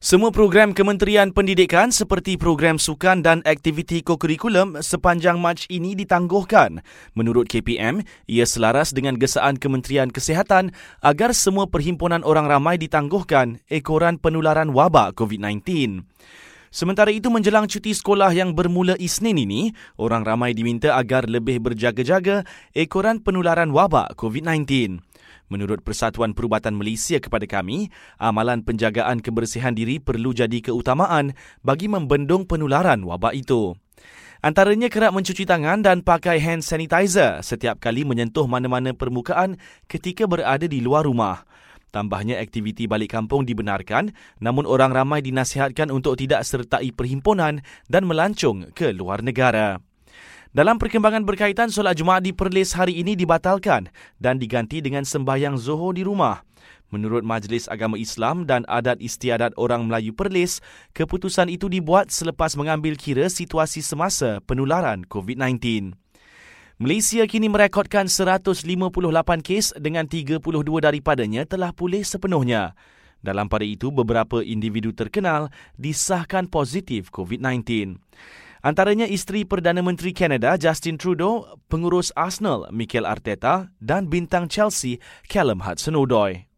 Semua program Kementerian Pendidikan seperti program sukan dan aktiviti kokurikulum sepanjang Mac ini ditangguhkan. Menurut KPM, ia selaras dengan gesaan Kementerian Kesihatan agar semua perhimpunan orang ramai ditangguhkan ekoran penularan wabak COVID-19. Sementara itu menjelang cuti sekolah yang bermula Isnin ini, orang ramai diminta agar lebih berjaga-jaga ekoran penularan wabak COVID-19. Menurut Persatuan Perubatan Malaysia kepada kami, amalan penjagaan kebersihan diri perlu jadi keutamaan bagi membendung penularan wabak itu. Antaranya kerap mencuci tangan dan pakai hand sanitizer setiap kali menyentuh mana-mana permukaan ketika berada di luar rumah. Tambahnya aktiviti balik kampung dibenarkan namun orang ramai dinasihatkan untuk tidak sertai perhimpunan dan melancung ke luar negara. Dalam perkembangan berkaitan solat Jumaat di Perlis hari ini dibatalkan dan diganti dengan sembahyang Zuhur di rumah. Menurut Majlis Agama Islam dan Adat Istiadat Orang Melayu Perlis, keputusan itu dibuat selepas mengambil kira situasi semasa penularan COVID-19. Malaysia kini merekodkan 158 kes dengan 32 daripadanya telah pulih sepenuhnya. Dalam pada itu, beberapa individu terkenal disahkan positif COVID-19. Antaranya isteri Perdana Menteri Kanada Justin Trudeau, pengurus Arsenal Mikel Arteta dan bintang Chelsea Callum Hudson-Odoi.